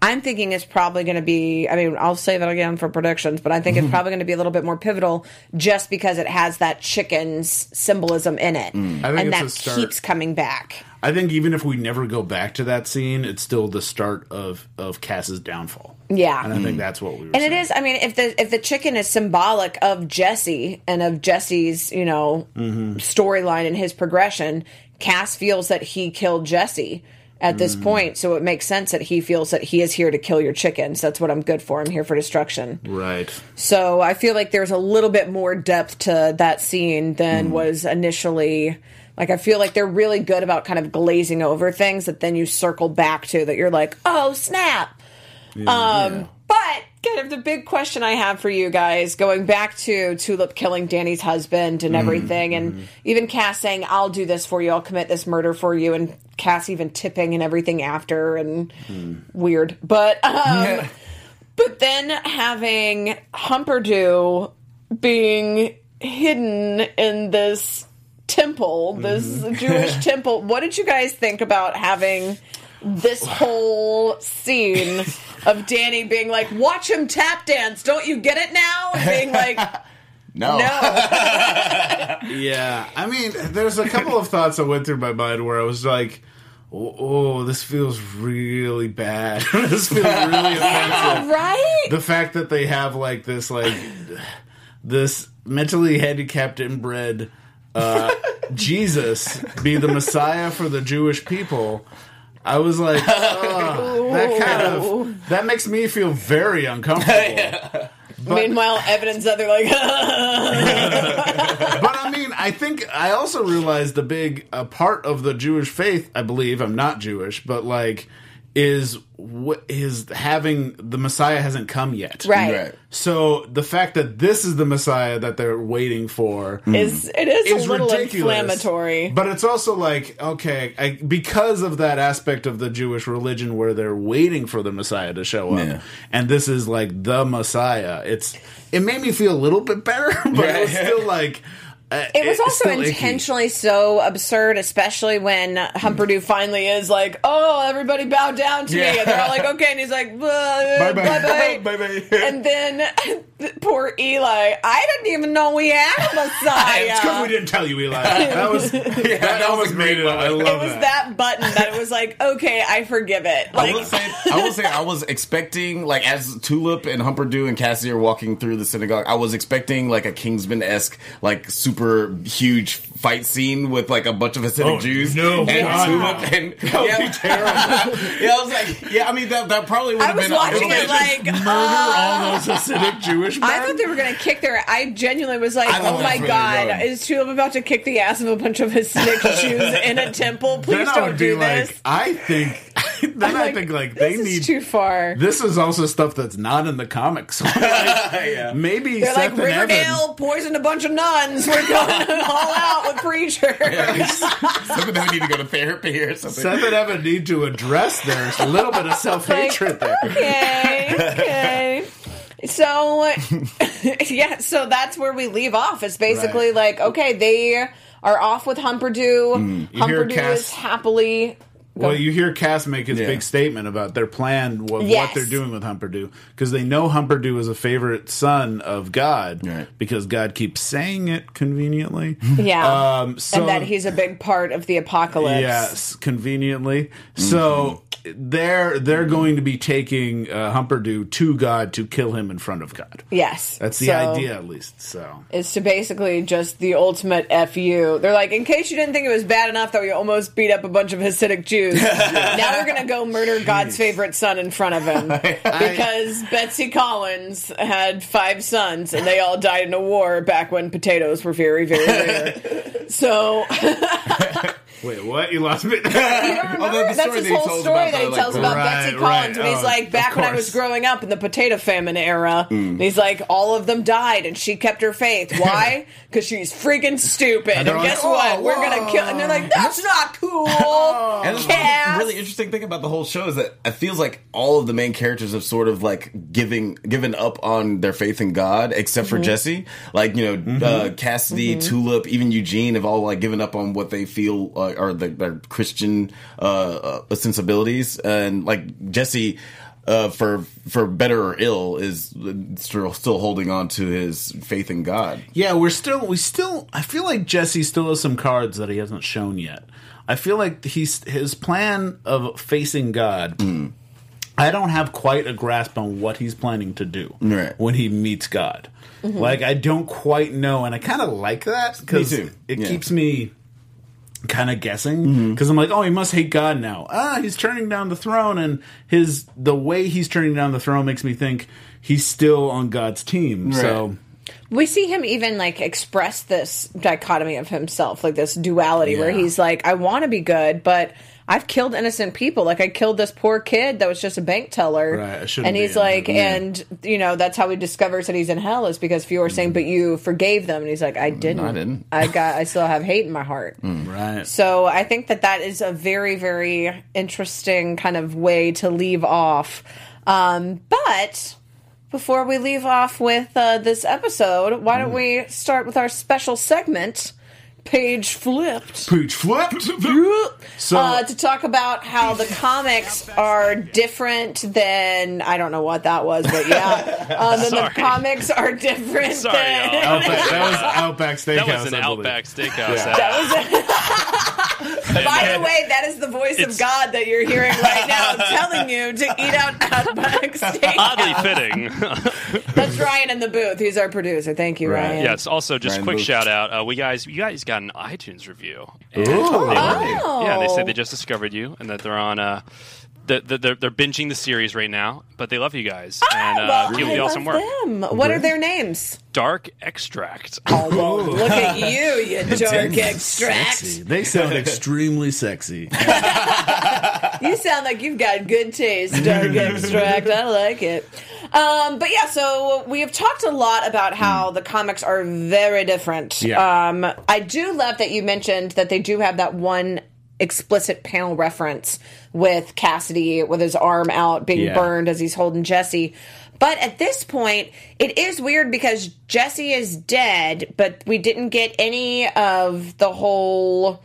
I'm thinking it's probably going to be. I mean, I'll say that again for predictions, but I think it's probably going to be a little bit more pivotal just because it has that chicken's symbolism in it, think and that keeps coming back. I think even if we never go back to that scene, it's still the start of of Cass's downfall. Yeah. and I think hmm. that's what we were. And it saying. is. I mean, if the if the chicken is symbolic of Jesse and of Jesse's, you know, mm-hmm. storyline and his progression, Cass feels that he killed Jesse at this mm-hmm. point, so it makes sense that he feels that he is here to kill your chickens. That's what I'm good for. I'm here for destruction. right. So I feel like there's a little bit more depth to that scene than mm. was initially. Like I feel like they're really good about kind of glazing over things that then you circle back to that you're like, oh snap. Um, but kind of the big question I have for you guys, going back to Tulip killing Danny's husband and everything, and even Cass saying, "I'll do this for you. I'll commit this murder for you," and Cass even tipping and everything after, and weird, but um, but then having Humperdoo being hidden in this temple, this mm-hmm. Jewish temple. What did you guys think about having this whole scene of Danny being like, "Watch him tap dance, don't you get it now?" And being like, No. "No." Yeah, I mean, there's a couple of thoughts that went through my mind where I was like, "Oh, oh, this feels really bad. this feels really offensive." right? The fact that they have like this, like this mentally handicapped inbred uh, Jesus be the Messiah for the Jewish people. I was like, "Ugh, that kind of that makes me feel very uncomfortable. Meanwhile, evidence that they're like, but I mean, I think I also realized the big uh, part of the Jewish faith. I believe I'm not Jewish, but like, is what is having the Messiah hasn't come yet. right. Right. So the fact that this is the Messiah that they're waiting for mm-hmm. Is it is, is a little inflammatory? But it's also like okay, I, because of that aspect of the Jewish religion where they're waiting for the Messiah to show up, Yeah. and this is like the Messiah. It's it made me feel a little bit better, but it was still like. Uh, It was also still icky. intentionally so absurd, especially when Humperdoo finally is like, "Oh, everybody bow down to me," and they're all like, "Okay," and he's like, "Bye bye, Bye bye. And then poor Eli, I didn't even know we had a Messiah. It's because we didn't tell you, Eli. That was that, that was a made it. I moment. love it was that button that it was like, okay, I forgive it. I Like, will say, I will say, I was expecting like as Tulip and Humperdoo and Cassie are walking through the synagogue, I was expecting like a Kingsman esque, like super huge fight scene with like a bunch of Hasidic Oh, Jews. no, and God, Tulip and yeah, yeah, I was like, yeah, I mean that that probably would I have was been. watching it like, murder uh, all those Hasidic Jewish men. I thought they were going to kick their. I genuinely was like, "Oh my that's god, were going. is Tulip about to kick the ass of a bunch of Hasidic Jews in a temple? Please then don't would do be like, this." I think. then I think like they this need. is too far. this is also stuff that's not in the comics. Like, Maybe They're Seth like and Evan. Riverdale poisoned a bunch of nuns. We're going all out with preacher. something that we need to go to therapy or something. Seth and Evan need to address there's a little bit of self hatred there. okay, okay. So yeah, so that's where we leave off. It's basically Right. like, okay, they are off with Humperdoo. Mm. You hear Humperdoo is happily Well, you hear Cass make his Yeah. big statement about their plan, what, what they're doing with Humperdoo, because they know Humperdoo is a favorite son of God, Right. because God keeps saying it conveniently. Yeah. Um, so, and that he's a big part of the apocalypse. Yes, conveniently. So they're they're going to be taking uh, Humperdoo to God to kill him in front of God. Yes. That's the So, idea, at least. So Is to basically just the ultimate FU. They're like, in case you didn't think it was bad enough that we almost beat up a bunch of Hasidic Jews, now we're going to go murder God's favorite son in front of him. because Betsy Collins had five sons and they all died in a war back when potatoes were very, very rare. so, wait, what? You lost me. You don't remember? Oh, the- the That's story his that he whole tells story about that he the, tells like, about Right, Betsy right. Collins when he's Oh, like, back when I was growing up in the potato famine era. And he's like, all of them died and she kept her faith. Why? Because she's freaking stupid. And, they're like, guess "Oh, what? We're going to kill. And they're like, that's not cool. And it's Cass. really interesting interesting thing about the whole show is that it feels like all of the main characters have sort of like giving given up on their faith in God, except Mm-hmm. for Jesse. Like you know, uh, Cassidy, Tulip, even Eugene have all like given up on what they feel uh, are the, their Christian uh, uh, sensibilities, and like Jesse. Uh, for for better or ill, is still still holding on to his faith in God. Yeah, we're still we still I feel like Jesse still has some cards that he hasn't shown yet. I feel like he's his plan of facing God. I don't have quite a grasp on what he's planning to do Right. when he meets God. Like I don't quite know, and I kind of like that because it Yeah. keeps me kind of guessing because I'm like, oh, he must hate God now. Ah, he's turning down the throne, and his the way he's turning down the throne makes me think he's still on God's team. So. We see him even like express this dichotomy of himself, like this duality where he's like, I want to be good, but I've killed innocent people. Like I killed this poor kid that was just a bank teller. Right, I and he's in like, there. and you know, that's how he discovers that he's in hell is because Fiore saying, but you forgave them. And he's like, I didn't. I didn't. I got, I still have hate in my heart. Right. So I think that that is a very, very interesting kind of way to leave off. Um, but before we leave off with uh, this episode, why don't we start with our special segment, Page Flipped? Page flipped. So uh, to talk about how the comics are different than I don't know what that was, but yeah, uh, then the comics are different. Sorry, than, y'all. Outback, that was Outback Steakhouse. That was an Outback Steakhouse. Yeah. That was By the way, that is the voice of God that you're hearing right now telling you to eat out Outback Steakhouse. Oddly fitting. That's Ryan in the booth. He's our producer. Thank you, Right. Ryan. yes. Also, just Ryan quick Booth. shout out. Uh, we guys, you guys got an iTunes review. Ooh. Oh. Yeah, they said they just discovered you and that they're on. Uh, the, the, they're, they're binging the series right now, but they love you guys and uh, Well, keep I the awesome work. them. What are their names? Dark Extract. Oh, well, look at you, you dark extract. Sexy. They sound extremely sexy. You sound like you've got good taste, dark extract. I like it. Um, but yeah, so we have talked a lot about how the comics are very different. Yeah. Um, I do love that you mentioned that they do have that one explicit panel reference with Cassidy with his arm out being Yeah. burned as he's holding Jesse. But at this point, it is weird because Jesse is dead, but we didn't get any of the whole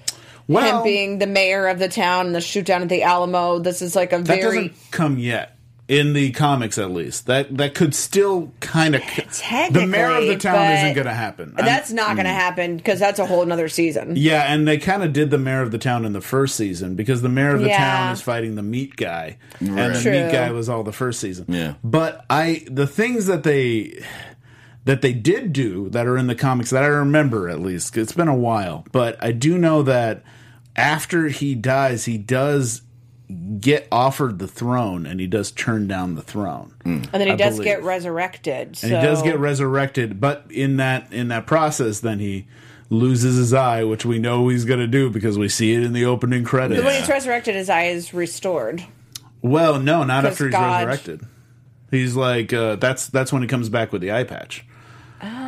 Well, him being the mayor of the town and the shoot down at the Alamo. This is like a that very doesn't come yet. In the comics, at least, that that could still kind of. The mayor of the town isn't going to happen. I'm- that's not going to mm. happen because that's a whole another season. Yeah, and they kind of did the mayor of the town in the first season because the mayor of the Yeah. town is fighting the meat guy, and the True. meat guy was all the first season. Yeah. but I the things that they that they did do that are in the comics that I remember at least. It's been a while, but I do know that after he dies, he does get offered the throne and he does turn down the throne. And then he I does believe. get resurrected. So. And he does get resurrected, but in that in that process, then he loses his eye, which we know he's going to do because we see it in the opening credits. But when he's resurrected, his eye is restored. Well, no, not after he's God- resurrected. He's like uh, that's that's when he comes back with the eye patch.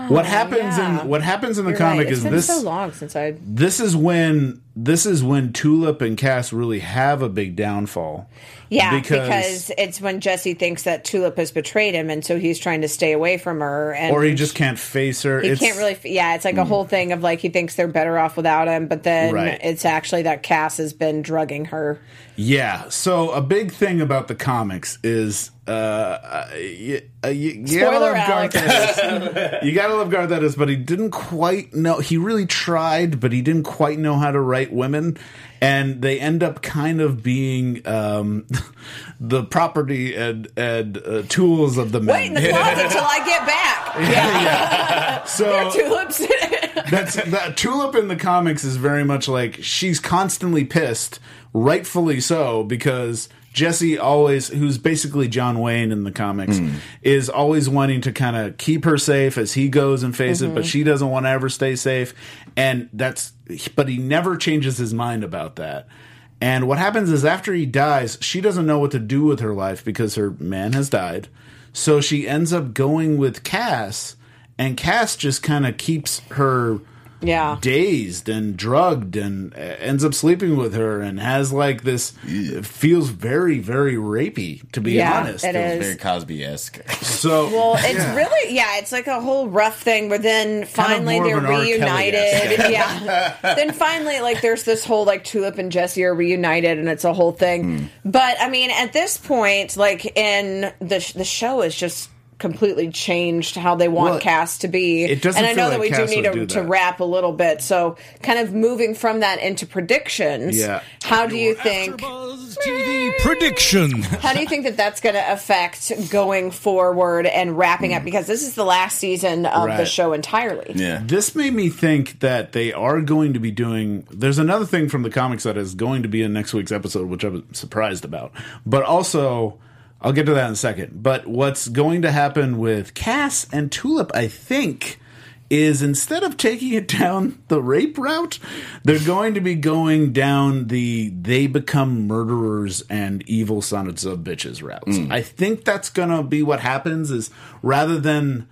What happens Oh, yeah. in what happens in the You're comic right. It's is been this so long since I. this is when this is when Tulip and Cass really have a big downfall. Yeah, Because- because, it's when Jesse thinks that Tulip has betrayed him, and so he's trying to stay away from her. And Or he just can't face her. He It's- can't really. Yeah, it's like a whole thing of like he thinks they're better off without him, but then Right. it's actually that Cass has been drugging her. Yeah. So a big thing about the comics is uh, uh, you, uh, you, you gotta Spoiler love Garth. You gotta love Garth Ennis, but he didn't quite know. He really tried, but he didn't quite know how to write women, and they end up kind of being um, the property and and uh, tools of the men. Wait in the closet till I get back. Yeah, so tulips. That's that tulip in the comics is very much like she's constantly pissed rightfully so because jesse always who's basically john wayne in the comics hmm. is always wanting to kind of keep her safe as he goes and face it but mm-hmm. she doesn't want to ever stay safe and that's but he never changes his mind about that. And what happens is after he dies she doesn't know what to do with her life because her man has died. So she ends up going with cass and Cass just kind of keeps her Yeah. dazed and drugged and uh, ends up sleeping with her and has like this it feels very very rapey to be Yeah, honest it It is. was very Cosby esque. so Well, it's really yeah, it's like a whole rough thing, but then finally more they're of an R. reunited. Yeah. then finally like there's this whole like Tulip and Jesse are reunited and it's a whole thing. But I mean, at this point like in the sh- the show is just completely changed how they want Well, Cass to be. it doesn't and I feel know that like we do need to, do to wrap a little bit. So kind of moving from that into predictions. Yeah. How do you think AfterBuzz TV prediction. how do you think that that's going to affect going forward and wrapping up? Because this is the last season of the show entirely. Yeah. This made me think that they are going to be doing. There's another thing from the comics that is going to be in next week's episode, which I was surprised about. But also, I'll get to that in a second. But what's going to happen with Cass and Tulip, I think, is instead of taking it down the rape route, they're going to be going down the they become murderers and evil sons of bitches routes. Hmm. I think that's going to be what happens. Is rather than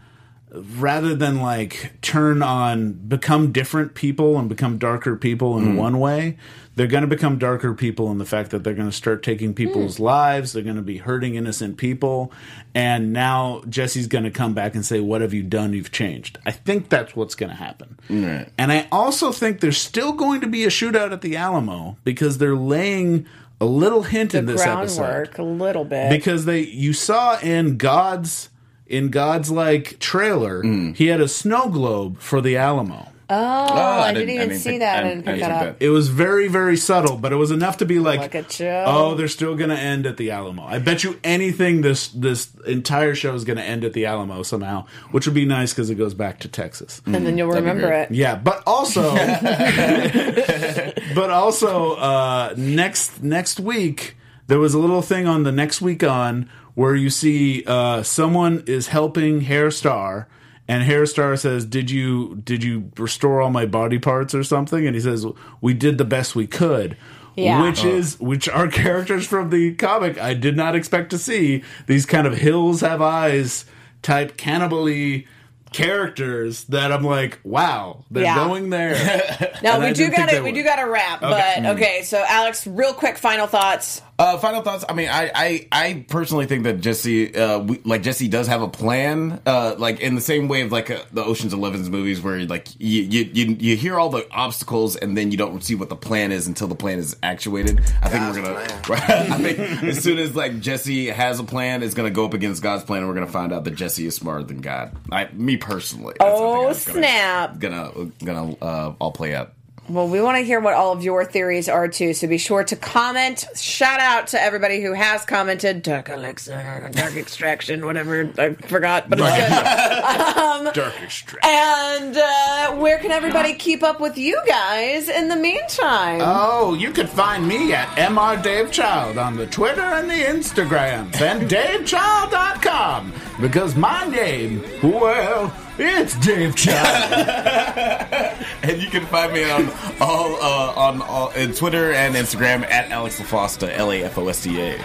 rather than like turn on become different people and become darker people in hmm. one way they're going to become darker people in the fact that they're going to start taking hmm. people's lives they're going to be hurting innocent people and now jesse's going to come back and say what have you done? You've changed. I think that's what's going to happen. Right. and i also think there's still going to be a shootout at the alamo because they're laying a little hint The in this groundwork episode a little bit. because they you saw in God's in God's like trailer, he had a snow globe for the Alamo. oh, I, didn't, I even didn't see think- that. I I didn't didn't pick that think up. that. It was very very subtle, but it was enough to be like, Look at you. oh, they're still going to end at the Alamo. I bet you anything this this entire show is going to end at the Alamo somehow, which would be nice because it goes back to Texas. and then you'll That'd remember it. Yeah, but also, but also, uh, next next week there was a little thing on the next week on where you see uh, someone is helping Herr Starr, and Herr Starr says, "Did you did you restore all my body parts or something?" And he says, "We did the best we could." Yeah. Which is which are characters from the comic I did not expect to see. These kind of hills have eyes type cannibally characters that I'm like, wow, they're Yeah. going there. No, And we I do got to we would. do got to wrap. But okay, so Alex, real quick, final thoughts. Uh, final thoughts. I mean, I, I, I personally think that Jesse, uh, we, like Jesse does have a plan. Uh, like in the same way of like uh, the Ocean's Eleven's movies, where like you, you, you, you hear all the obstacles and then you don't see what the plan is until the plan is actuated. I think we're gonna. I think as soon as like Jesse has a plan, it's gonna go up against God's plan, and we're gonna find out that Jesse is smarter than God. I, me personally. That's, I think, Oh gonna- snap! Gonna, gonna, uh, all play out. Well, we want to hear what all of your theories are too. So be sure to comment. Shout out to everybody who has commented. Dark elixir, dark extraction, whatever. I forgot, but it's good. Dark extract. And uh, where can everybody keep up with you guys in the meantime? Oh, you can find me at Mr. Dave Child on the Twitter and the Instagrams and DaveChild.com because my name, well, it's Dave Child. And you can find me on all uh, on all, in Twitter and Instagram at Alex LaFosta, L A F O S T A.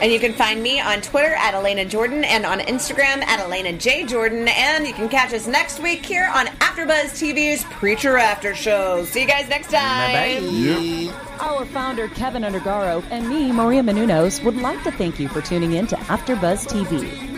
And you can find me on Twitter at Elena Jordan and on Instagram at Elena J Jordan. And you can catch us next week here on AfterBuzz TV's Preacher After Show. See you guys next time. Bye. Yep. Our founder, Kevin Undergaro, and me, Maria Menounos, would like to thank you for tuning in to AfterBuzz TV.